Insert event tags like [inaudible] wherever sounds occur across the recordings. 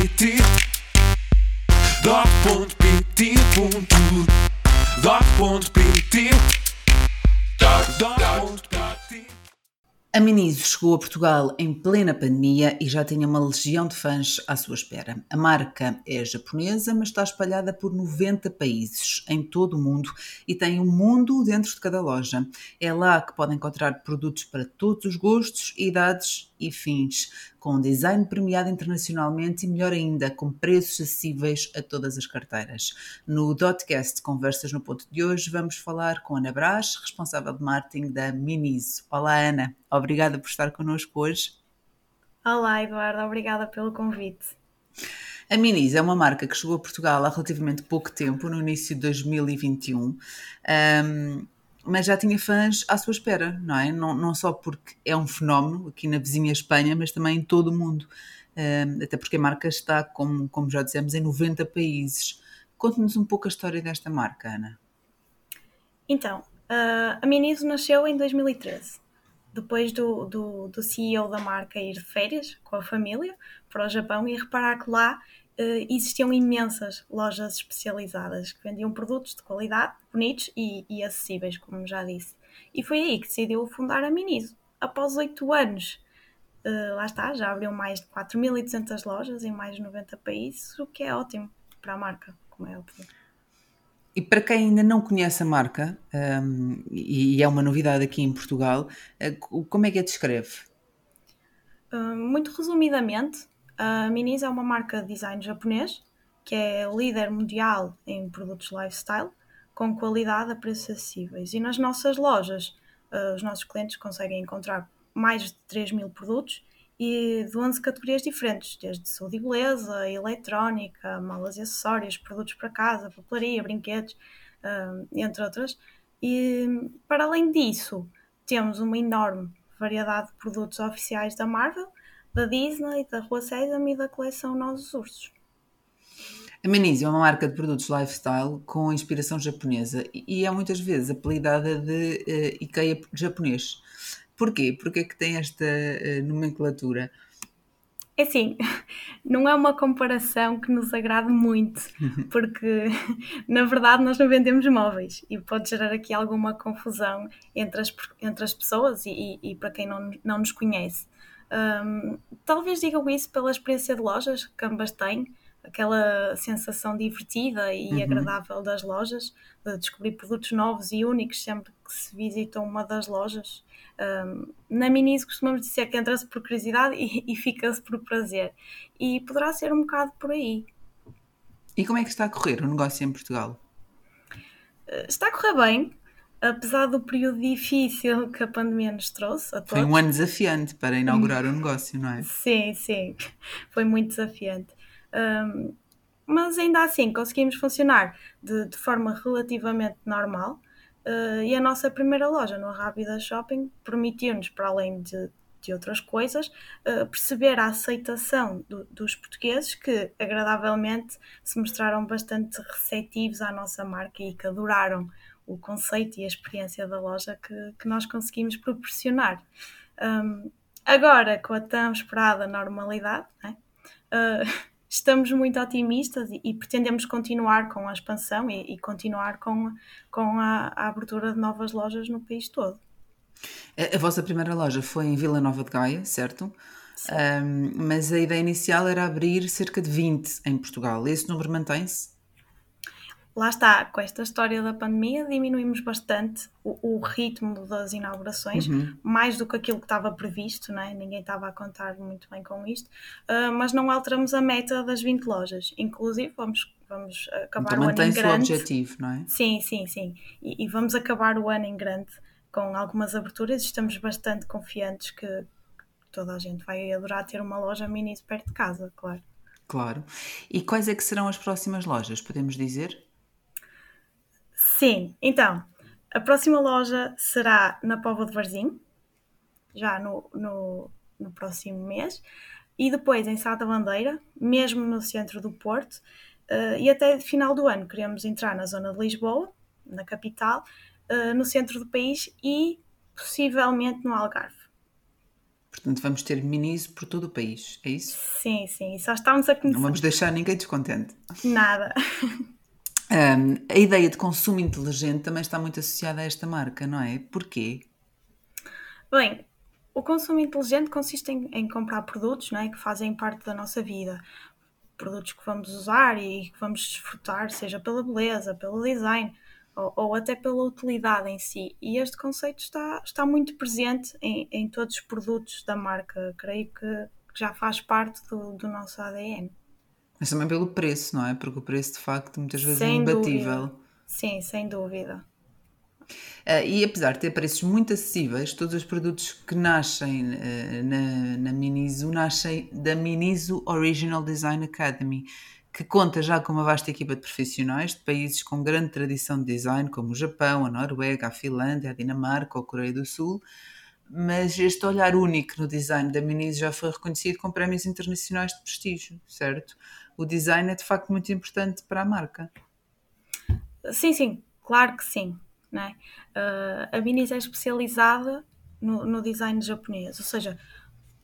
Dot.pt Dot.pt Dot.pt A Miniso chegou a Portugal em plena pandemia e já tinha uma legião de fãs à sua espera. A marca é japonesa, mas está espalhada por 90 países em todo o mundo e tem um mundo dentro de cada loja. É lá que pode encontrar produtos para todos os gostos, idades e fins, com design premiado internacionalmente e, melhor ainda, com preços acessíveis a todas as carteiras. No Dotcast Conversas no Ponto de hoje, vamos falar com Ana Brás, responsável de marketing da Miniso. Olá, Ana. Obrigada por estar connosco hoje. Olá, Eduardo. Obrigada pelo convite. A Minis é uma marca que chegou a Portugal há relativamente pouco tempo, no início de 2021. Um, mas já tinha fãs à sua espera, não é? Não, não só porque é um fenómeno aqui na vizinha Espanha, mas também em todo o mundo. Um, até porque a marca está, como, como já dissemos, em 90 países. Conte-nos um pouco a história desta marca, Ana. Então, uh, a Miniso nasceu em 2013 depois do, do, do, CEO da marca ir de férias com a família para o Japão e reparar que lá uh, existiam imensas lojas especializadas que vendiam produtos de qualidade, bonitos e, e, acessíveis, como já disse. E foi aí que decidiu fundar a Miniso. Após oito anos, uh, lá está, já abriu mais de 4.200 lojas em mais de 90 países, o que é ótimo para a marca, como é óbvio. E para quem ainda não conhece a marca, um, e é uma novidade aqui em Portugal, uh, como é que a descreve? Uh, muito resumidamente, a Minis é uma marca de design japonês que é líder mundial em produtos lifestyle com qualidade a preços acessíveis. E nas nossas lojas, uh, os nossos clientes conseguem encontrar mais de 3 mil produtos e de 11 categorias diferentes, desde saúde e beleza, eletrónica, malas e acessórios, produtos para casa, papelaria, brinquedos, uh, entre outras. E para além disso, temos uma enorme variedade de produtos oficiais da Marvel, da Disney, da Rua Sésamo e da coleção Nós Ursos. A Manise é uma marca de produtos lifestyle com inspiração japonesa e é muitas vezes apelidada de uh, IKEA japonês. Porquê? Porquê que tem esta uh, nomenclatura? É assim, [laughs] não é uma comparação que nos agrade muito, [laughs] porque [laughs] na verdade nós não vendemos móveis e pode gerar aqui alguma confusão entre as, entre as pessoas e, e, e para quem não, não nos conhece. Um, talvez digam isso pela experiência de lojas que ambas têm, aquela sensação divertida e uhum. agradável das lojas, de descobrir produtos novos e únicos sempre que se visita uma das lojas. Um, na Minis costumamos dizer que entra-se por curiosidade e, e fica-se por prazer. E poderá ser um bocado por aí. E como é que está a correr o negócio em Portugal? Uh, está a correr bem, apesar do período difícil que a pandemia nos trouxe. Foi um ano desafiante para inaugurar o negócio, não é? Sim, sim, [laughs] foi muito desafiante. Um, mas ainda assim conseguimos funcionar de, de forma relativamente normal. Uh, e a nossa primeira loja no Rápida Shopping permitiu-nos, para além de, de outras coisas, uh, perceber a aceitação do, dos portugueses que, agradavelmente, se mostraram bastante receptivos à nossa marca e que adoraram o conceito e a experiência da loja que, que nós conseguimos proporcionar. Um, agora, com a tão esperada normalidade, né, uh, estamos muito otimistas e, e, pretendemos continuar com a expansão e, e continuar com, com a, a, abertura de novas lojas no país todo. A, a, vossa primeira loja foi em Vila Nova de Gaia, certo? Um, mas a ideia inicial era abrir cerca de 20 em Portugal. Esse número mantém-se? Lá está, com esta história da pandemia, diminuímos bastante o, o ritmo das inaugurações, uhum. mais do que aquilo que estava previsto, né? ninguém estava a contar muito bem com isto, uh, mas não alteramos a meta das 20 lojas. Inclusive, vamos, vamos acabar então, o ano em grande. o objetivo, não é? Sim, sim, sim. E, e, vamos acabar o ano em grande com algumas aberturas. Estamos bastante confiantes que toda a gente vai adorar ter uma loja mini perto de casa, claro. Claro. E quais é que serão as próximas lojas, podemos dizer? Sim, então, a próxima loja será na Póvoa de Varzim, já no, no, no próximo mês, e depois em Sá da Bandeira, mesmo no centro do Porto, uh, e até final do ano queremos entrar na zona de Lisboa, na capital, uh, no centro do país e possivelmente no Algarve. Portanto, vamos ter Miniso por todo o país, é isso? Sim, sim, só estamos a começar. Não vamos deixar ninguém descontente. Nada. [laughs] Um, a ideia de consumo inteligente também está muito associada a esta marca, não é? Porquê? Bem, o consumo inteligente consiste em, em comprar produtos não é, que fazem parte da nossa vida. Produtos que vamos usar e que vamos desfrutar, seja pela beleza, pelo design ou, ou até pela utilidade em si. E este conceito está, está muito presente em, em todos os produtos da marca. Creio que já faz parte do, do nosso ADN. Mas também pelo preço, não é? Porque o preço de facto muitas vezes Sem é imbatível. dúvida. Sim, sem dúvida. Ah, e apesar de ter preços muito acessíveis, todos os produtos que nascem ah, na, na Miniso nascem da Miniso Original Design Academy, que conta já com uma vasta equipa de profissionais de países com grande tradição de design, como o Japão, a Noruega, a Finlândia, a Dinamarca ou a Coreia do Sul. Mas este olhar único no design da Miniso já foi reconhecido com prémios internacionais de prestígio, certo? O design é de facto muito importante para a marca. Sim, sim, claro que sim. Não é? Ah, a Minis é especializada no, no design japonês, ou seja,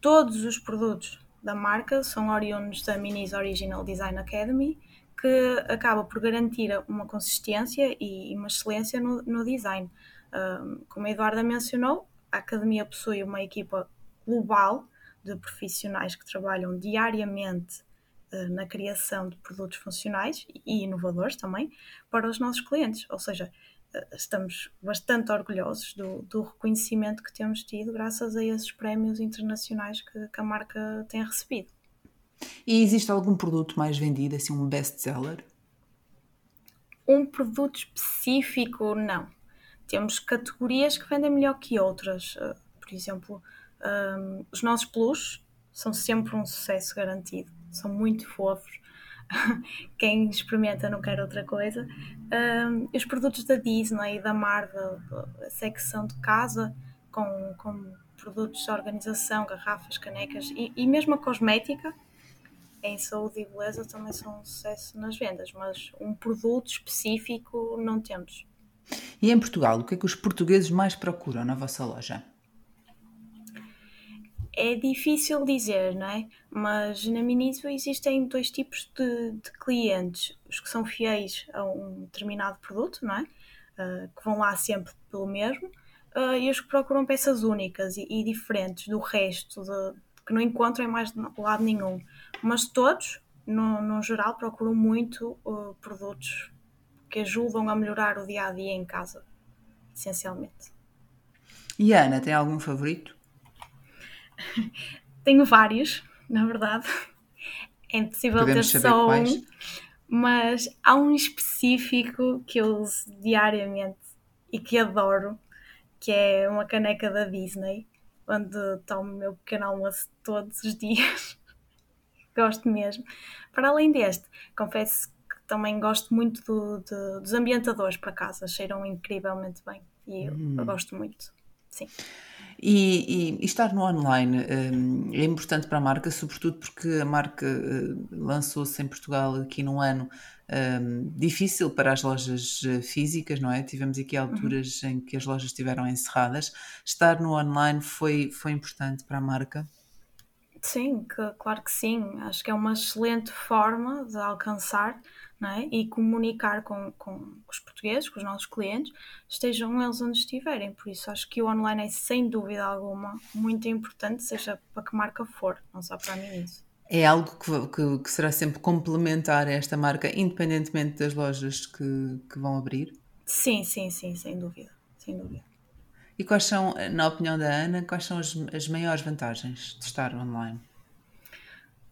todos os produtos da marca são oriundos da Minis Original Design Academy, que acaba por garantir uma consistência e uma excelência no, no design. Ah, como a Eduarda mencionou, a academia possui uma equipa global de profissionais que trabalham diariamente eh, na criação de produtos funcionais e inovadores também para os nossos clientes. Ou seja, eh, estamos bastante orgulhosos do, do reconhecimento que temos tido graças a esses prémios internacionais que, que a marca tem recebido. E existe algum produto mais vendido, assim, um best-seller? Um produto específico, não. Temos categorias que vendem melhor que outras. Eh, Por exemplo, hum, os nossos plus são sempre um sucesso garantido. São muito fofos. [laughs] Quem experimenta não quer outra coisa. Hum, os produtos da Disney, da Marvel, a secção de casa, com, com produtos de organização, garrafas, canecas e, e mesmo a cosmética, em saúde e beleza também são um sucesso nas vendas, mas um produto específico não temos. E em Portugal, o que é que os portugueses mais procuram na vossa loja? É difícil dizer, não é? Mas na Miniso existem dois tipos de, de clientes: os que são fiéis a um determinado produto, não é? Ah, que vão lá sempre pelo mesmo, ah, e os que procuram peças únicas e, e diferentes do resto, de- que não encontram em mais lado nenhum. Mas todos, no, no geral, procuram muito ah, produtos que ajudam a melhorar o dia a dia em casa, essencialmente. E a Ana, tem algum favorito? [laughs] Tenho vários, na verdade. É impossível Podemos ter só um, mas há um específico que eu uso diariamente e que adoro, que é uma caneca da Disney, onde tomo o meu pequeno almoço todos os [laughs] dias. gosto mesmo. Para além deste, confesso também gosto muito do- de- dos ambientadores para casa, cheiram incrivelmente bem e eu, eu gosto muito. Sim. E, e- e estar no online hum, é importante para a marca, sobretudo porque a marca hum, lançou-se em Portugal aqui num ano hum, difícil para as lojas eh, físicas, não é? Tivemos aqui alturas em que as lojas estiveram encerradas. Estar no online foi, foi importante para a marca. Sim, que- claro que sim. Acho que é uma excelente forma de alcançar não é? e comunicar com, com os portugueses, com os nossos clientes, estejam eles onde estiverem. Por isso, acho que o online é sem dúvida alguma muito importante, seja para que marca for, não só para mim isso. É algo que, que- que será sempre complementar a esta marca, independentemente das lojas que, que vão abrir. Sim, sim, sim, sem dúvida. Sem dúvida. E quais são, na opinião da Ana, quais são as, as maiores vantagens de estar online?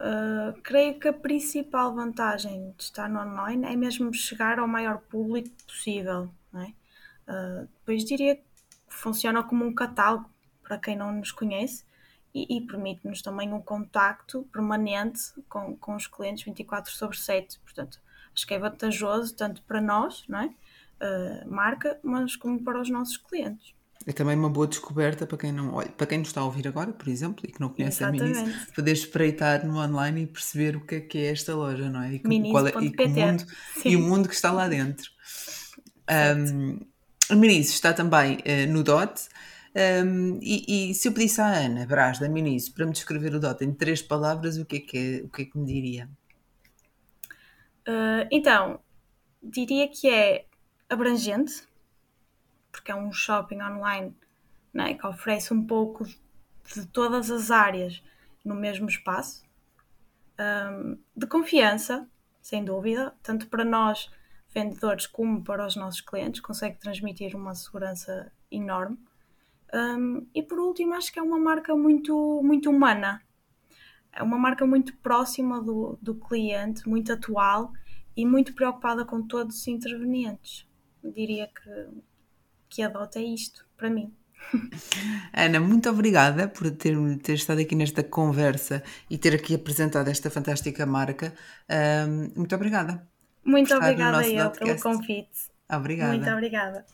Uh, creio que a principal vantagem de estar no online é mesmo chegar ao maior público possível. Não é? Uh, depois diria que funciona como um catálogo para quem não nos conhece e, e permite-nos também um contacto permanente com, com os clientes 24 sobre 7. Portanto, acho que é vantajoso tanto para nós, não é? Uh, marca, mas como para os nossos clientes. É também uma boa descoberta para quem não olha, para quem nos está a ouvir agora, por exemplo, e que não conhece a Minis, Exatamente. poder espreitar no online e perceber o que é que é esta loja, não é? E, que- qual é- e, que mundo, e o mundo que está lá dentro. Um, a Minis está também eh, no DOT. Um, e, e, se eu pedisse à Ana Brás, da Miniso, para me descrever o DOT em três palavras, o que é que, o que, é que me diria? Uh, então, diria que é abrangente, porque é um shopping online né, que oferece um pouco de todas as áreas no mesmo espaço, um, de confiança, sem dúvida, tanto para nós vendedores como para os nossos clientes, consegue transmitir uma segurança enorme. Um, e por último, acho que é uma marca muito, muito humana, é uma marca muito próxima do, do cliente, muito atual e muito preocupada com todos os intervenientes. Diria que, que a Dota é isto, para mim. Ana, muito obrigada por ter, ter estado aqui nesta conversa e ter aqui apresentado esta fantástica marca. Um, muito obrigada. Muito obrigada eu pelo convite. Obrigada. Muito obrigada.